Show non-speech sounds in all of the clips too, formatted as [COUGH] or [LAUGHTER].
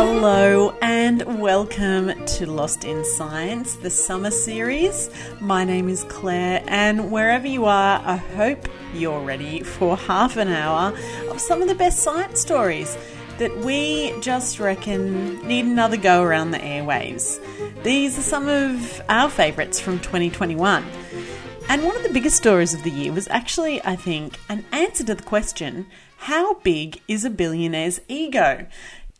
Hello and welcome to Lost in Science, the summer series. My name is Claire, and wherever you are, I hope you're ready for half an hour of some of the best science stories that we just reckon need another go around the airwaves. These are some of our favourites from 2021. And one of the biggest stories of the year was actually, I think, an answer to the question how big is a billionaire's ego?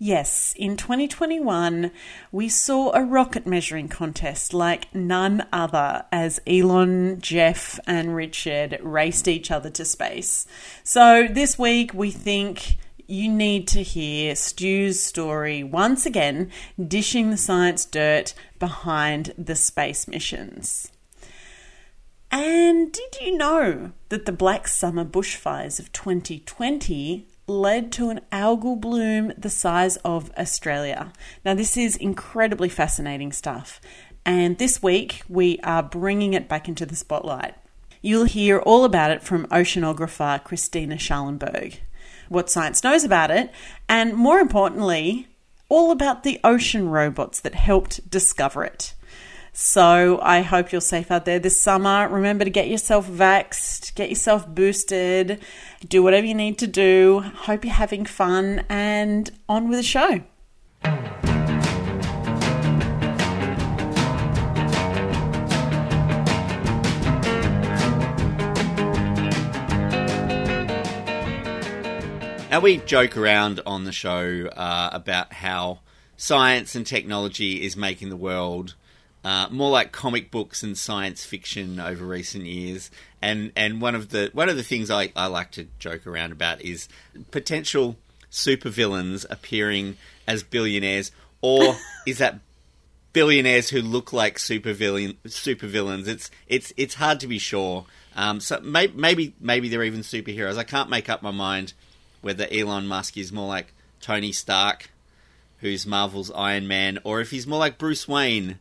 Yes, in 2021, we saw a rocket measuring contest like none other as Elon, Jeff, and Richard raced each other to space. So this week, we think you need to hear Stu's story once again, dishing the science dirt behind the space missions. And did you know that the Black Summer bushfires of 2020 led to an algal bloom the size of Australia. Now, this is incredibly fascinating stuff, and this week we are bringing it back into the spotlight. You'll hear all about it from oceanographer Christina Schallenberg, what science knows about it, and more importantly, all about the ocean robots that helped discover it. So I hope you're safe out there this summer. Remember to get yourself vaxxed, get yourself boosted, do whatever you need to do. Hope you're having fun and on with the show. Now, we joke around on the show uh, about how science and technology is making the world uh, more like comic books and science fiction over recent years. And and one of the one of the things I, I like to joke around about is potential supervillains appearing as billionaires, or [LAUGHS] is that billionaires who look like supervillain supervillains? It's it's it's hard to be sure. Um, so may, maybe maybe they're even superheroes. I can't make up my mind whether Elon Musk is more like Tony Stark, who's Marvel's Iron Man, or if he's more like Bruce Wayne,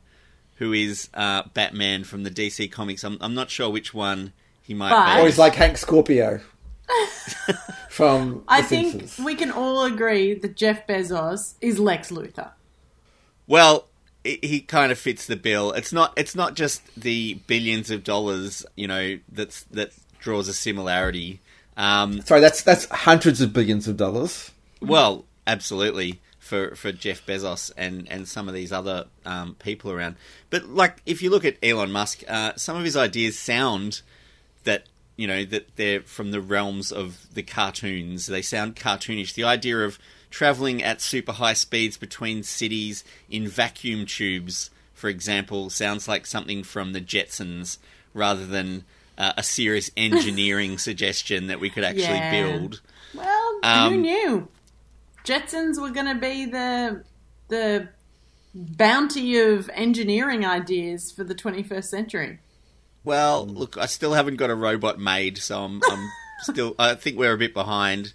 who is uh, Batman from the DC comics. I'm, I'm not sure which one he might But- be. Or he's like Hank Scorpio [LAUGHS] from I The think Simpsons. we can all agree that Jeff Bezos is Lex Luthor. Well, he he kind of fits the bill. It's not. It's not just the billions of dollars, you know, that's that draws a similarity. Um, Sorry, that's that's hundreds of billions of dollars. well, absolutely for for Jeff Bezos and and some of these other um, people around. But like, if you look at Elon Musk, uh, some of his ideas sound that you know that they're from the realms of the cartoons. They sound cartoonish. The idea of traveling at super high speeds between cities in vacuum tubes, for example, sounds like something from the Jetsons rather than uh, a serious [LAUGHS] engineering suggestion that we could actually Yeah. build. Well, who Um, knew? Jetsons were going to be the the bounty of engineering ideas for the 21st century. Well, look, I still haven't got a robot maid, so I'm, I'm [LAUGHS] still. I think we're a bit behind.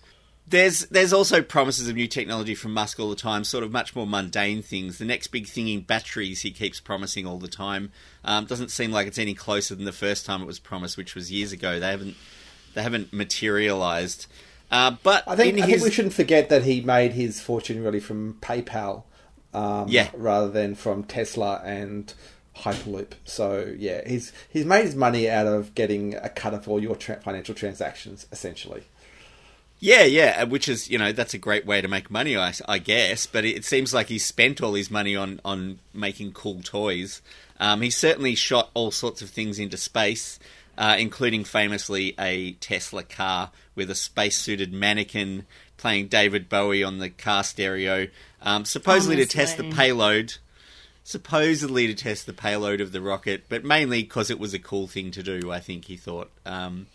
There's there's also promises of new technology from Musk all the time, sort of much more mundane things. The next big thing in batteries, he keeps promising all the time. Um, doesn't seem like it's any closer than the first time it was promised, which was years ago. They haven't they haven't materialized. Uh, but I think in I his, think we shouldn't forget that he made his fortune really from PayPal, um, Yeah. rather than from Tesla and Hyperloop. So yeah, he's he's made his money out of getting a cut of all your tra- financial transactions, essentially. Yeah, yeah, uh, which is you know that's a great way to make money, I, I guess. But it seems like he spent all his money on on making cool toys. Um, he certainly shot all sorts of things into space, uh, including famously a Tesla car with a space-suited mannequin playing David Bowie on the car stereo, um, supposedly to test the payload. Supposedly to test the payload of the rocket, but mainly because it was a cool thing to do. I think he thought. Um,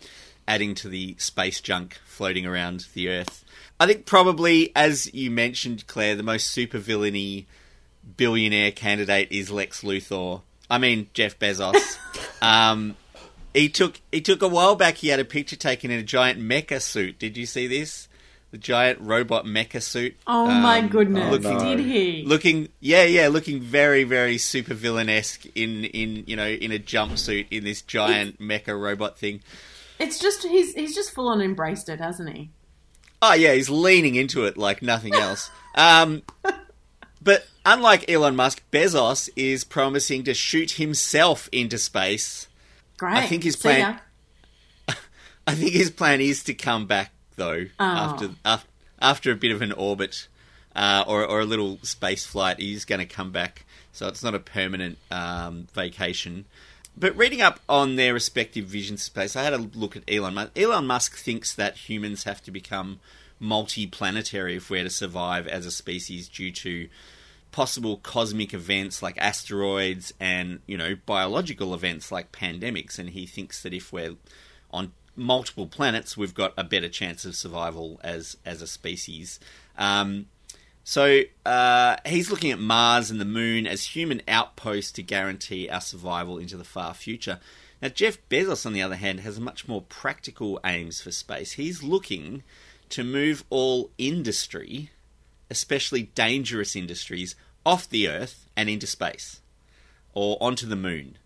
adding to the space junk floating around the Earth. I think probably, as you mentioned, Claire, the most supervillainy billionaire candidate is Lex Luthor. I mean Jeff Bezos. [LAUGHS] um, he took he took a while back. He had a picture taken in a giant mecha suit. Did you see this? The giant robot mecha suit. Oh my Um, goodness, oh no. did he? Looking, yeah, yeah, looking very, very super villainesque in, in you know, in a jumpsuit in this giant mecha robot thing. It's just he's he's just full on embraced it, hasn't he? Oh yeah, he's leaning into it like nothing else. [LAUGHS] um, but unlike Elon Musk, Bezos is promising to shoot himself into space. Great. I think his plan-. [LAUGHS] I think his plan is to come back though after after after a bit of an orbit uh, or or a little space flight. He's going to come back, so it's not a permanent um, vacation. But reading up on their respective visions of space, I had a look at Elon Musk. Elon Musk thinks that humans have to become multi-planetary if we're to survive as a species due to possible cosmic events like asteroids and you know biological events like pandemics and he thinks that if we're on multiple planets we've got a better chance of survival as as a species um, so uh, he's looking at Mars and the Moon as human outposts to guarantee our survival into the far future. Now Jeff Bezos, on the other hand, has much more practical aims for space. He's looking to move all industry, especially dangerous industries, off the Earth and into space or onto the Moon,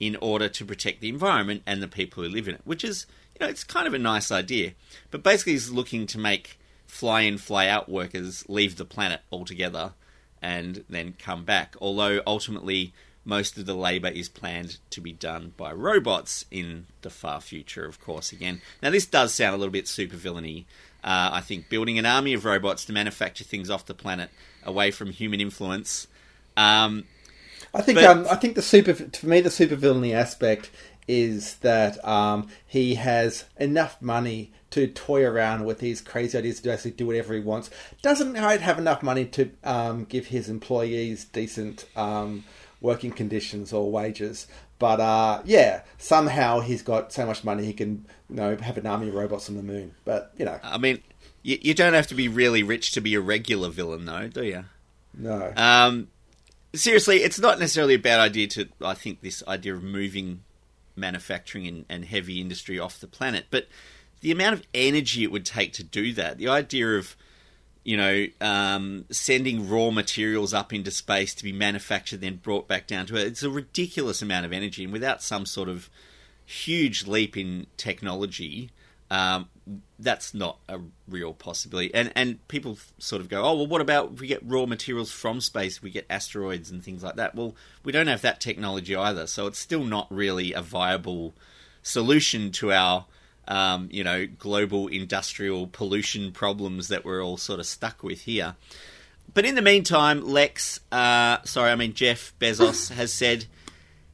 in order to protect the environment and the people who live in it. Which is, you know, it's kind of a nice idea. But basically, he's looking to make fly in, fly out workers leave the planet altogether and then come back. Although ultimately, most of the labour is planned to be done by robots in the far future, of course, again. Now, this does sound a little bit supervillainy. Uh, I think building an army of robots to manufacture things off the planet away from human influence. Um, I think But- um, I think the super for me the super villainy aspect is that um, he has enough money to toy around with these crazy ideas to actually do whatever he wants. Doesn't quite have enough money to um, give his employees decent um, working conditions or wages. But uh, yeah, somehow he's got so much money he can you know have an army of robots on the moon. But you know, I mean, you, you don't have to be really rich to be a regular villain, though, do you? no. Um, seriously, it's not necessarily a bad idea to. I think this idea of moving manufacturing and, and heavy industry off the planet, but the amount of energy it would take to do that, the idea of you know um, sending raw materials up into space to be manufactured then brought back down to Earth, it's a ridiculous amount of energy, and without some sort of huge leap in technology. Um, that's not a real possibility. And and people sort of go, oh well, what about if we get raw materials from space? We get asteroids and things like that. Well, we don't have that technology either, so it's still not really a viable solution to our um, you know global industrial pollution problems that we're all sort of stuck with here. But in the meantime, Lex, uh, sorry, I mean Jeff Bezos [LAUGHS] has said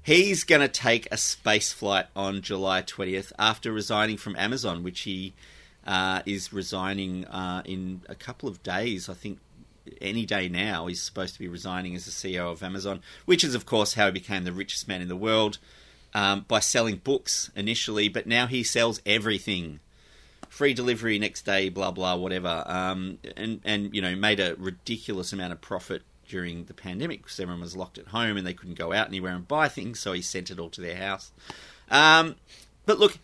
he's going to take a space flight on July 20th after resigning from Amazon, which he uh, is resigning uh, in a couple of days. I think any day now he's supposed to be resigning as the CEO of Amazon, which is, of course, how he became the richest man in the world um, by selling books initially, but now he sells everything. Free delivery next day, blah blah, whatever, um, and and you know made a ridiculous amount of profit during the pandemic because everyone was locked at home and they couldn't go out anywhere and buy things, so he sent it all to their house. Um, but look,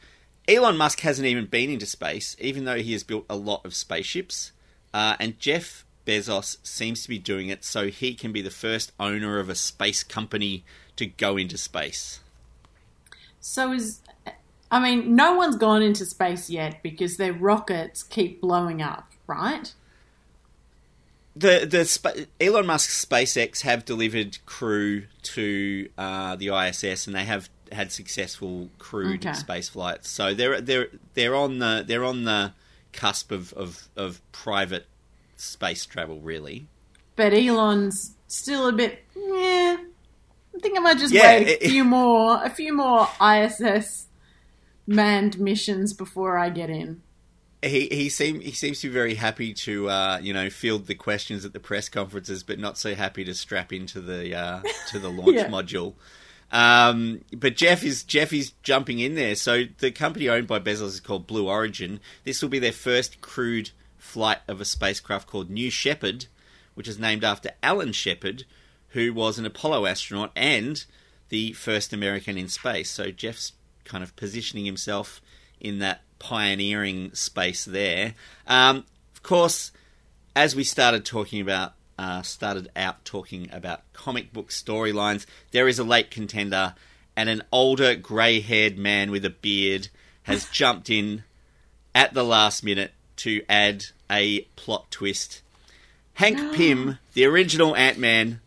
Elon Musk hasn't even been into space, even though he has built a lot of spaceships. Uh, and Jeff Bezos seems to be doing it so he can be the first owner of a space company to go into space. So is I mean, no one's gone into space yet because their rockets keep blowing up, right? the the Elon Musk's SpaceX have delivered crew to uh, the ISS, and they have had successful crewed Okay. space flights. So they're they're they're on the they're on the cusp of of, of private space travel, really. But Elon's still a bit. I think I might just Yeah, wait a it- few more a few more ISS manned missions before I get in. He he seem he seems to be very happy to uh, you know field the questions at the press conferences, but not so happy to strap into the uh, to the launch [LAUGHS] Yeah. module. Um, but Jeff is Jeff is jumping in there. So the company owned by Bezos is called Blue Origin. This will be their first crewed flight of a spacecraft called New Shepard, which is named after Alan Shepard, who was an Apollo astronaut and the first American in space. So Jeff's kind of positioning himself in that pioneering space there. Um, of course, as we started talking about, uh, started out talking about comic book storylines, there is a late contender, and an older, grey haired man with a beard has [LAUGHS] jumped in at the last minute to add a plot twist. Hank [GASPS] Pym, the original Ant Man.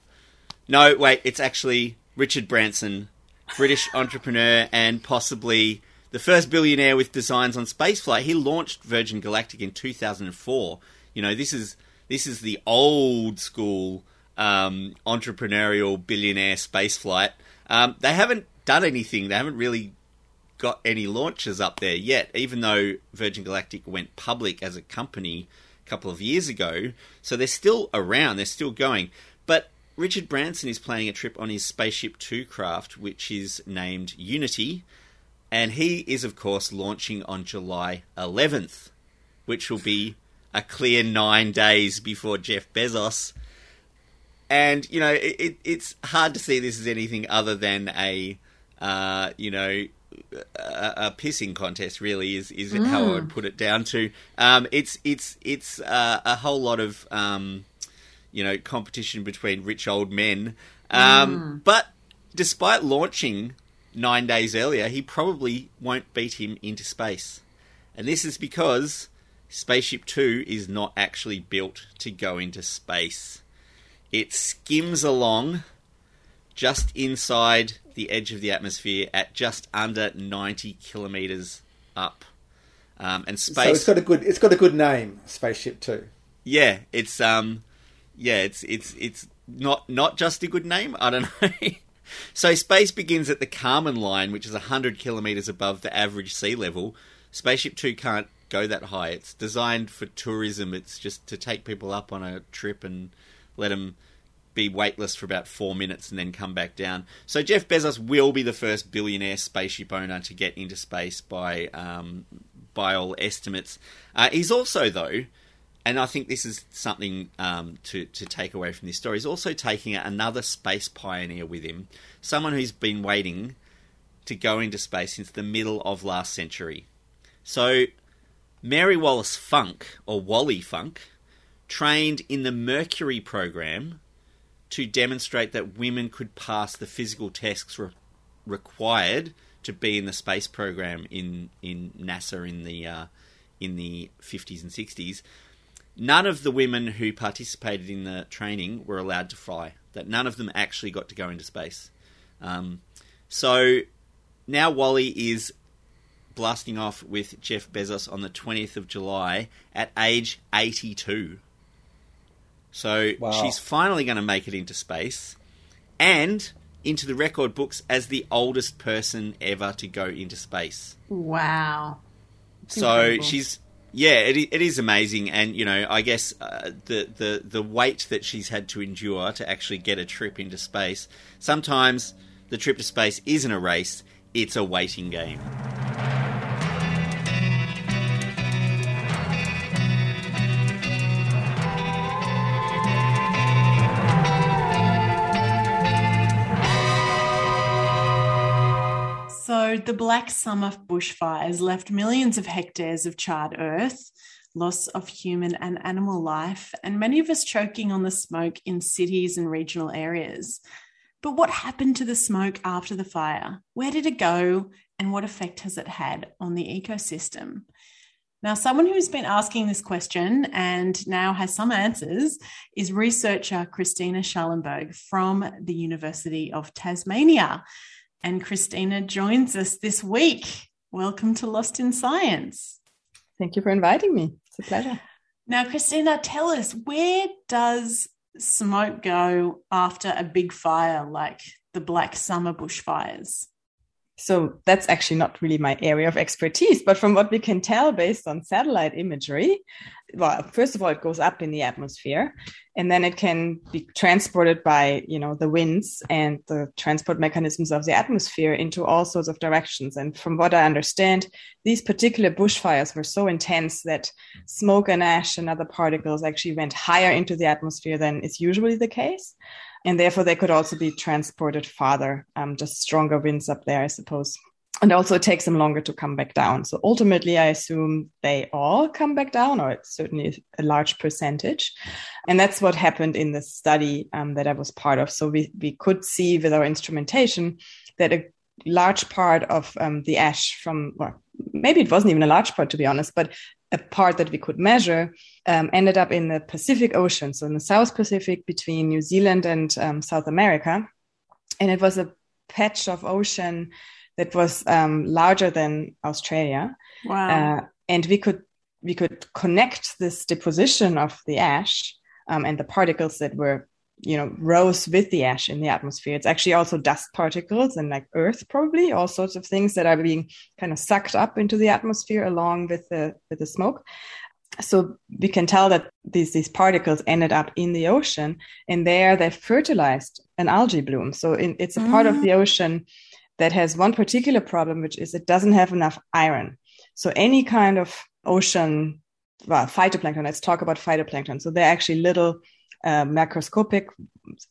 No, wait, it's actually Richard Branson, British entrepreneur and possibly the first billionaire with designs on spaceflight. He launched Virgin Galactic in 2004. You know, this is this is the old school um, entrepreneurial billionaire spaceflight. Um, they haven't done anything. They haven't really got any launches up there yet, even though Virgin Galactic went public as a company a couple of years ago. So they're still around. They're still going. But Richard Branson is planning a trip on his Spaceship Two craft, which is named Unity, and he is, of course, launching on July 11th, which will be a clear nine days before Jeff Bezos. And you know, it, it, it's hard to see this as anything other than a, uh, you know, a, a, pissing contest. Really, is is mm. how I would put it down to. Um, it's it's it's uh, a whole lot of um, you know competition between rich old men. Um, mm. But despite launching nine days earlier, he probably won't beat him into space, and this is because Spaceship Two is not actually built to go into space. It skims along just inside the edge of the atmosphere at just under 90 kilometers up. Um, and space. So it's got a good. It's got a good name, Spaceship Two. Yeah, it's um, yeah, it's it's it's not not just a good name. I don't [LAUGHS] know. so space begins at the Kármán line, which is 100 kilometers above the average sea level. Spaceship Two can't go that high. It's designed for tourism. It's just to take people up on a trip and let them be weightless for about four minutes and then come back down. So Jeff Bezos will be the first billionaire spaceship owner to get into space by um, by all estimates. Uh, he's also though, and I think this is something um, to to take away from this story. He's also taking another space pioneer with him, someone who's been waiting to go into space since the middle of last century. So Mary Wallace Funk or Wally Funk trained in the Mercury program to demonstrate that women could pass the physical tests re- required to be in the space program in in NASA in the uh, in the 50s and 60s. None of the women who participated in the training were allowed to fly. That none of them actually got to go into space. Um, so now Wally is blasting off with Jeff Bezos on the 20th of July at age 82. So wow. she's finally going to make it into space and into the record books as the oldest person ever to go into space. Wow. That's so incredible. she's yeah, it, it is amazing, and you know, I guess uh, the the the wait that she's had to endure to actually get a trip into space. Sometimes the trip to space isn't a race; it's a waiting game. The Black Summer bushfires left millions of hectares of charred earth, loss of human and animal life, and many of us choking on the smoke in cities and regional areas. But what happened to the smoke after the fire? Where did it go? And what effect has it had on the ecosystem? Now, someone who's been asking this question and now has some answers is researcher Christina Schallenberg from the University of Tasmania. And Christina joins us this week. Welcome to Lost in Science. Thank you for inviting me. It's a pleasure. Now, Christina, tell us where does smoke go after a big fire like the Black Summer bushfires? So that's actually not really my area of expertise, but from what we can tell based on satellite imagery, well, first of all, it goes up in the atmosphere and then it can be transported by, you know, the winds and the transport mechanisms of the atmosphere into all sorts of directions. And from what I understand, these particular bushfires were so intense that smoke and ash and other particles actually went higher into the atmosphere than is usually the case and therefore they could also be transported farther, um, just stronger winds up there, I suppose. And also, it takes them longer to come back down. So ultimately, I assume they all come back down, or it's certainly a large percentage. And that's what happened in the study um, that I was part of. So we, we could see with our instrumentation that a large part of um, the ash from, well, maybe it wasn't even a large part, to be honest, but a part that we could measure um, ended up in the Pacific Ocean, so in the South Pacific between New Zealand and um, South America. And it was a patch of ocean that was um, larger than Australia. Wow. Uh, and we could we could connect this deposition of the ash um, and the particles that were you know rose with the ash in the atmosphere. It's actually also dust particles and like earth probably all sorts of things that are being kind of sucked up into the atmosphere along with the with the smoke. So we can tell that these these particles ended up in the ocean and there they fertilized an algae bloom. So in, it's a mm. part of the ocean that has one particular problem which is it doesn't have enough iron. So any kind of ocean well, phytoplankton let's talk about phytoplankton. So they're actually little uh, macroscopic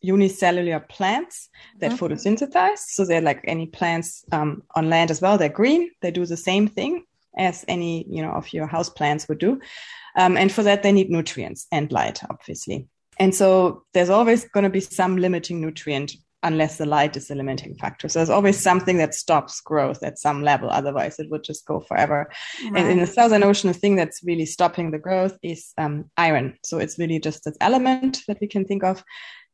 unicellular plants that mm-hmm. photosynthesize. So they're like any plants um, on land as well. They're green. They do the same thing as any you know of your house plants would do. Um, and for that, they need nutrients and light, obviously. And so there's always going to be some limiting nutrient unless the light is the limiting factor. So there's always something that stops growth at some level. Otherwise, it would just go forever. Right. And in the Southern Ocean, the thing that's really stopping the growth is um, iron. So it's really just this element that we can think of.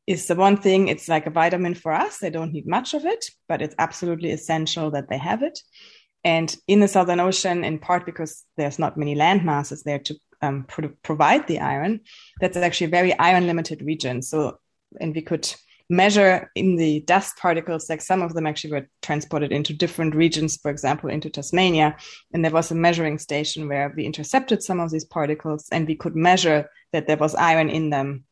Is the one thing, it's like a vitamin for us. They don't need much of it, but it's absolutely essential that they have it. And in the Southern Ocean, in part because there's not many land masses there to um, pro- provide the iron, that's actually a very iron limited region. So, and we could measure in the dust particles, like some of them actually were transported into different regions, for example, into Tasmania. And there was a measuring station where we intercepted some of these particles and we could measure that there was iron in them.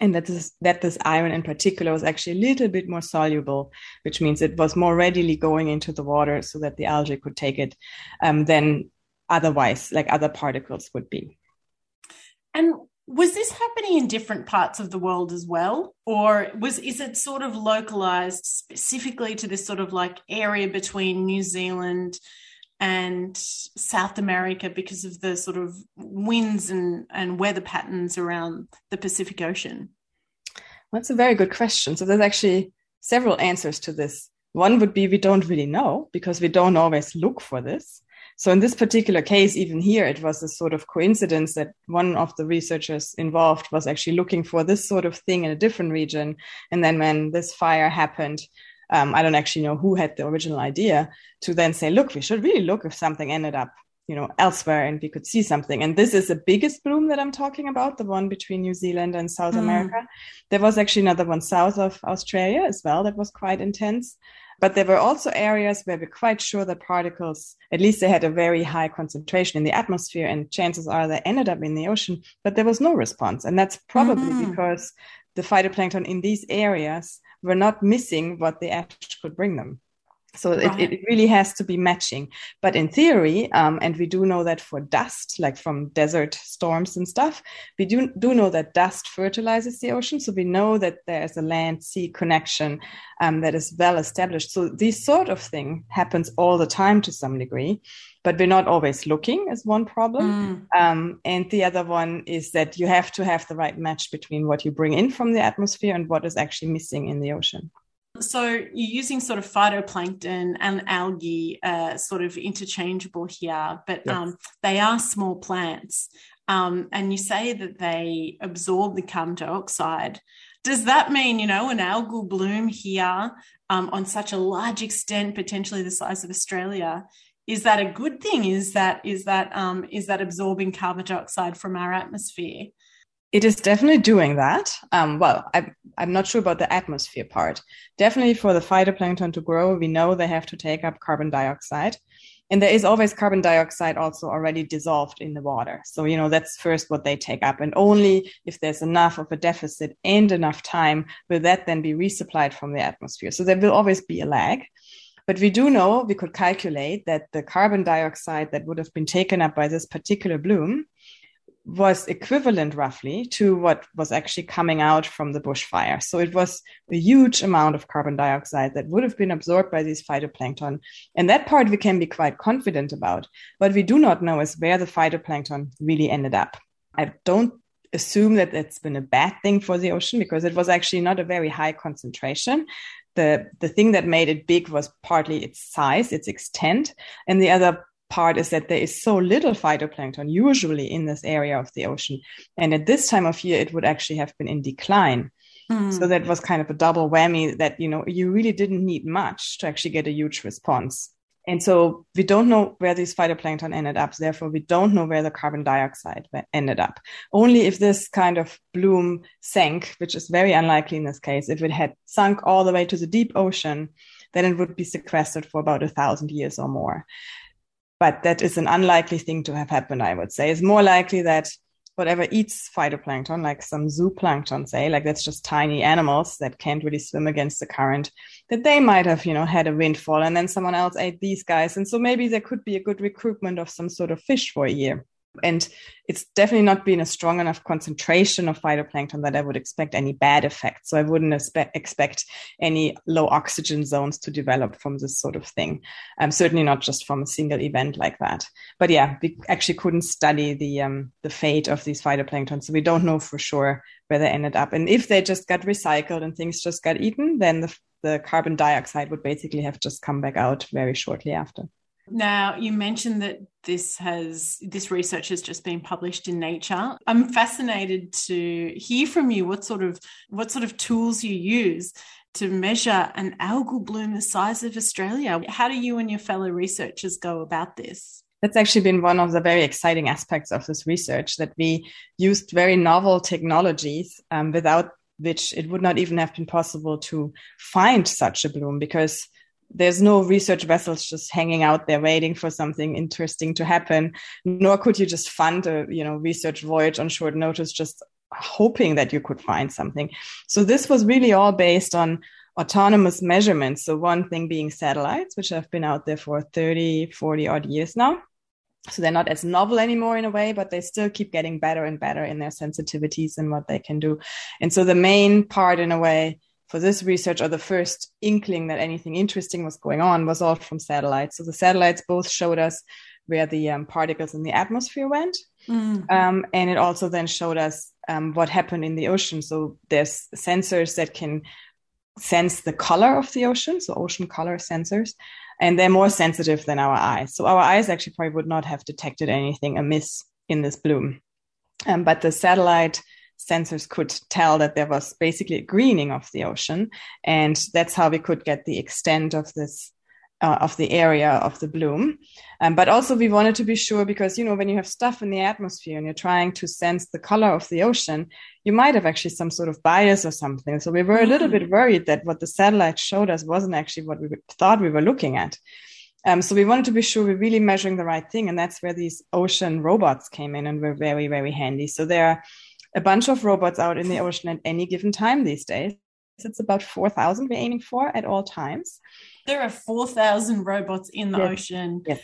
And that this, that this iron in particular was actually a little bit more soluble, which means it was more readily going into the water so that the algae could take it um, than otherwise, like other particles would be. And was this happening in different parts of the world as well? Or was is it sort of localized specifically to this sort of like area between new zealand and south america because of the sort of winds and and weather patterns around the pacific ocean? That's a very good question. So there's actually several answers to this. One would be we don't really know because we don't always look for this so in this particular case, even here, it was a sort of coincidence that one of the researchers involved was actually looking for this sort of thing in a different region. And then when this fire happened, um, I don't actually know who had the original idea to then say, look, we should really look if something ended up, you know, elsewhere and we could see something. And this is the biggest bloom that I'm talking about, the one between New Zealand and South mm. America. There was actually another one south of Australia as well that was quite intense. But there were also areas where we're quite sure that particles, at least they had a very high concentration in the atmosphere, and chances are they ended up in the ocean, but there was no response. And that's probably mm. because the phytoplankton in these areas were not missing what the ash could bring them. So right. it, it really has to be matching. But in theory, um, and we do know that for dust, like from desert storms and stuff, we do, do know that dust fertilizes the ocean. So we know that there's a land sea connection um, that is well established. So this sort of thing happens all the time to some degree, but we're not always looking as one problem. Mm. Um, and the other one is that you have to have the right match between what you bring in from the atmosphere and what is actually missing in the ocean. So you're using sort of phytoplankton and algae uh, sort of interchangeable here, but um, they are small plants. Um, and you say that they absorb the carbon dioxide. Does that mean, you know, an algal bloom here um, on such a large extent, potentially the size of Australia, is that a good thing? Is that is that um, is that absorbing carbon dioxide from our atmosphere? It is definitely doing that. Um, well, I, I'm not sure about the atmosphere part. Definitely for the phytoplankton to grow, we know they have to take up carbon dioxide. And there is always carbon dioxide also already dissolved in the water. So, you know, that's first what they take up. And only if there's enough of a deficit and enough time will that then be resupplied from the atmosphere. So there will always be a lag. But we do know, we could calculate that the carbon dioxide that would have been taken up by this particular bloom was equivalent roughly to what was actually coming out from the bushfire. So it was a huge amount of carbon dioxide that would have been absorbed by these phytoplankton. And that part we can be quite confident about. What we do not know is where the phytoplankton really ended up. I don't assume that it's been a bad thing for the ocean because it was actually not a very high concentration. The, the thing that made it big was partly its size, its extent, and the other part is that there is so little phytoplankton usually in this area of the ocean. And at this time of year, it would actually have been in decline. Mm. So that was kind of a double whammy that, you know, you really didn't need much to actually get a huge response. And so we don't know where these phytoplankton ended up. Therefore, we don't know where the carbon dioxide ended up. Only if this kind of bloom sank, which is very unlikely in this case, if it had sunk all the way to the deep ocean, then it would be sequestered for about a thousand years or more but that is an unlikely thing to have happened, I would say. It's more likely that whatever eats phytoplankton, like some zooplankton, say, like that's just tiny animals that can't really swim against the current, that they might have, you know, had a windfall and then someone else ate these guys. And so maybe there could be a good recruitment of some sort of fish for a year. And it's definitely not been a strong enough concentration of phytoplankton that I would expect any bad effects. So I wouldn't expe- expect any low oxygen zones to develop from this sort of thing. Um, certainly not just from a single event like that. But yeah, we actually couldn't study the um, the fate of these phytoplankton, so we don't know for sure where they ended up. And if they just got recycled and things just got eaten, then the the carbon dioxide would basically have just come back out very shortly after. Now, you mentioned that this has this research has just been published in Nature. I'm fascinated to hear from you what sort of what sort of tools you use to measure an algal bloom the size of Australia. How do you and your fellow researchers go about this? That's actually been one of the very exciting aspects of this research that we used very novel technologies um, without which it would not even have been possible to find such a bloom because there's no research vessels just hanging out there waiting for something interesting to happen nor could you just fund a you know research voyage on short notice just hoping that you could find something. So this was really all based on autonomous measurements. So one thing being satellites which have been out there for 30 40 odd years now. So they're not as novel anymore in a way but they still keep getting better and better in their sensitivities and what they can do. And so the main part in a way for this research or the first inkling that anything interesting was going on was all from satellites. So the satellites both showed us where the um, particles in the atmosphere went. Mm. Um, and it also then showed us um, what happened in the ocean. So there's sensors that can sense the color of the ocean, so ocean color sensors, and they're more sensitive than our eyes. So our eyes actually probably would not have detected anything amiss in this bloom. Um, but the satellite sensors could tell that there was basically a greening of the ocean. And that's how we could get the extent of this. Uh, of the area of the bloom. Um, but also, we wanted to be sure because, you know, when you have stuff in the atmosphere and you're trying to sense the color of the ocean, you might have actually some sort of bias or something. So we were a little bit mm. worried that what the satellite showed us wasn't actually what we thought we were looking at. Um, so we wanted to be sure we're really measuring the right thing. And that's where these ocean robots came in and were very, very handy. So there a bunch of robots out in the ocean at any given time these days. It's about 4,000 we're aiming for at all times. There are 4,000 robots in the yes. ocean yes.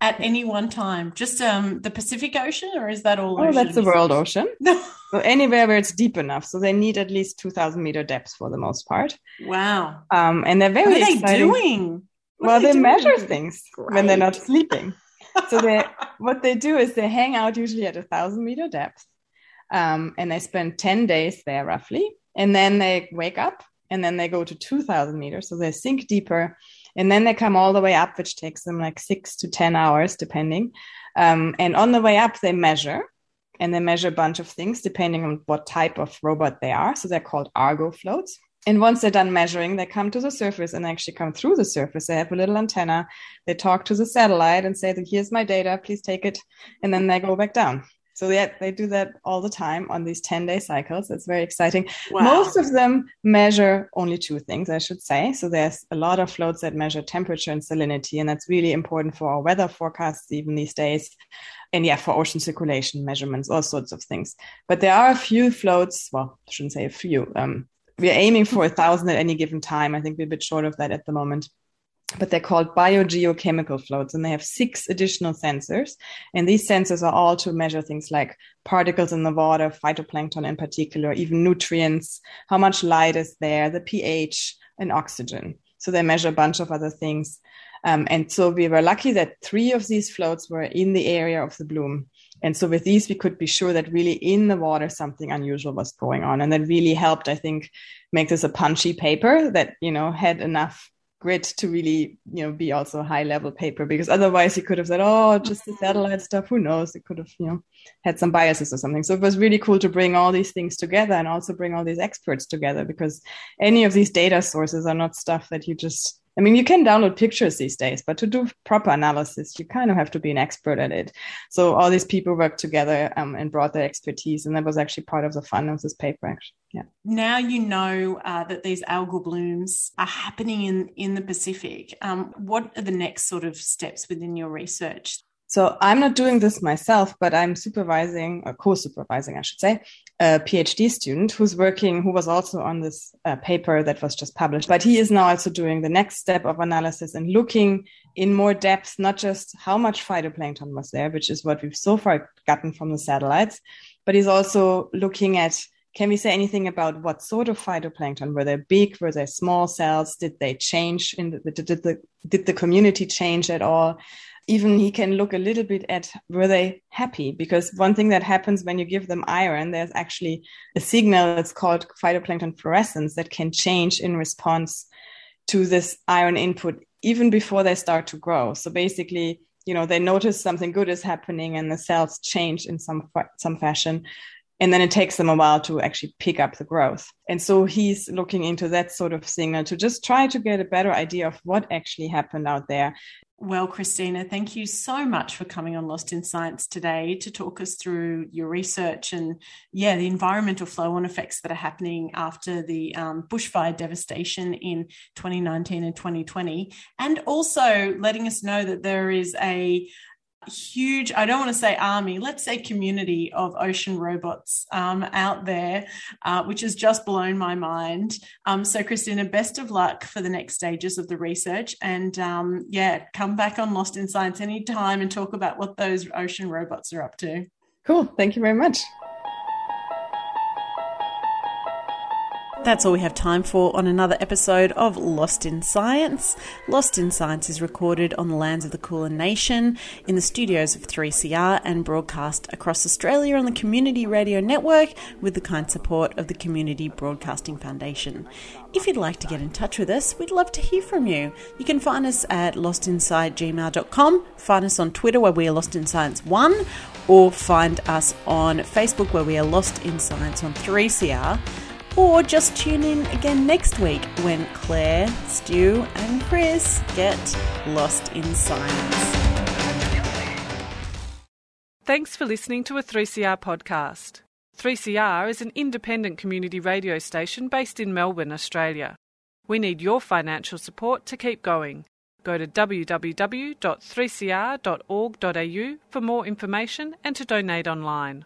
at any one time. Just um, the Pacific Ocean, or is that all? Oh, ocean? that's the world ocean. [LAUGHS] so anywhere where it's deep enough. So they need at least 2,000 meter depth for the most part. Wow. Um, and they're very What are exciting. they doing? What well, they, they measure things Great. when they're not sleeping. so they, [LAUGHS] what they do is they hang out usually at a thousand meter depth um, and they spend 10 days there roughly. And then they wake up and then they go to 2000 meters. So they sink deeper and then they come all the way up, which takes them like six to 10 hours, depending. Um, and on the way up, they measure and they measure a bunch of things depending on what type of robot they are. So they're called Argo floats. And once they're done measuring, they come to the surface and actually come through the surface. They have a little antenna. They talk to the satellite and say, Here's my data, please take it. And then they go back down. So yeah, they do that all the time on these 10 day cycles. It's very exciting. Wow. Most of them measure only two things, I should say. So there's a lot of floats that measure temperature and salinity, and that's really important for our weather forecasts even these days. And yeah, for ocean circulation measurements, all sorts of things. But there are a few floats. Well, I shouldn't say a few. Um, we're aiming for a thousand at any given time. I think we're a bit short of that at the moment but they're called biogeochemical floats and they have six additional sensors. And these sensors are all to measure things like particles in the water, phytoplankton in particular, even nutrients, how much light is there, the pH, and oxygen. So they measure a bunch of other things. Um, and so we were lucky that three of these floats were in the area of the bloom. And so with these, we could be sure that really in the water something unusual was going on. And that really helped, I think, make this a punchy paper that, you know, had enough grit to really, you know, be also high level paper because otherwise you could have said, oh, just the satellite stuff. Who knows? It could have, you know, had some biases or something. So it was really cool to bring all these things together and also bring all these experts together because any of these data sources are not stuff that you just I mean, you can download pictures these days, but to do proper analysis, you kind of have to be an expert at it. So all these people worked together um, and brought their expertise, and that was actually part of the fun of this paper. Actually, yeah. Now you know uh, that these algal blooms are happening in in the Pacific. Um, what are the next sort of steps within your research? So I'm not doing this myself, but I'm supervising, or co-supervising, I should say, a PhD student who's working, who was also on this uh, paper that was just published. But he is now also doing the next step of analysis and looking in more depth, not just how much phytoplankton was there, which is what we've so far gotten from the satellites, but he's also looking at can we say anything about what sort of phytoplankton? Were they big? Were they small cells? Did they change in the, did the did the community change at all even he can look a little bit at were they happy because one thing that happens when you give them iron there's actually a signal that's called phytoplankton fluorescence that can change in response to this iron input even before they start to grow so basically you know they notice something good is happening and the cells change in some some fashion and then it takes them a while to actually pick up the growth. And so he's looking into that sort of signal to just try to get a better idea of what actually happened out there. Well, Christina, thank you so much for coming on Lost in Science today to talk us through your research and, yeah, the environmental flow on effects that are happening after the um, bushfire devastation in 2019 and 2020, and also letting us know that there is a huge, I don't want to say army, let's say community of ocean robots um, out there, uh, which has just blown my mind. Um, so, Christina, best of luck for the next stages of the research. And um, yeah, come back on Lost in Science anytime and talk about what those ocean robots are up to. Cool. Thank you very much. That's all we have time for on another episode of Lost in Science. Lost in Science is recorded on the lands of the Kulin Nation in the studios of 3CR and broadcast across Australia on the Community Radio Network with the kind support of the Community Broadcasting Foundation. If you'd like to get in touch with us, we'd love to hear from you. You can find us at lostinsidegmail.com, find us on Twitter where we are Lost in Science 1, or find us on Facebook where we are Lost in Science on 3CR or just tune in again next week when Claire, Stu, and Chris get lost in science. Thanks for listening to a 3CR podcast. 3CR is an independent community radio station based in Melbourne, Australia. We need your financial support to keep going. Go to www.3cr.org.au for more information and to donate online.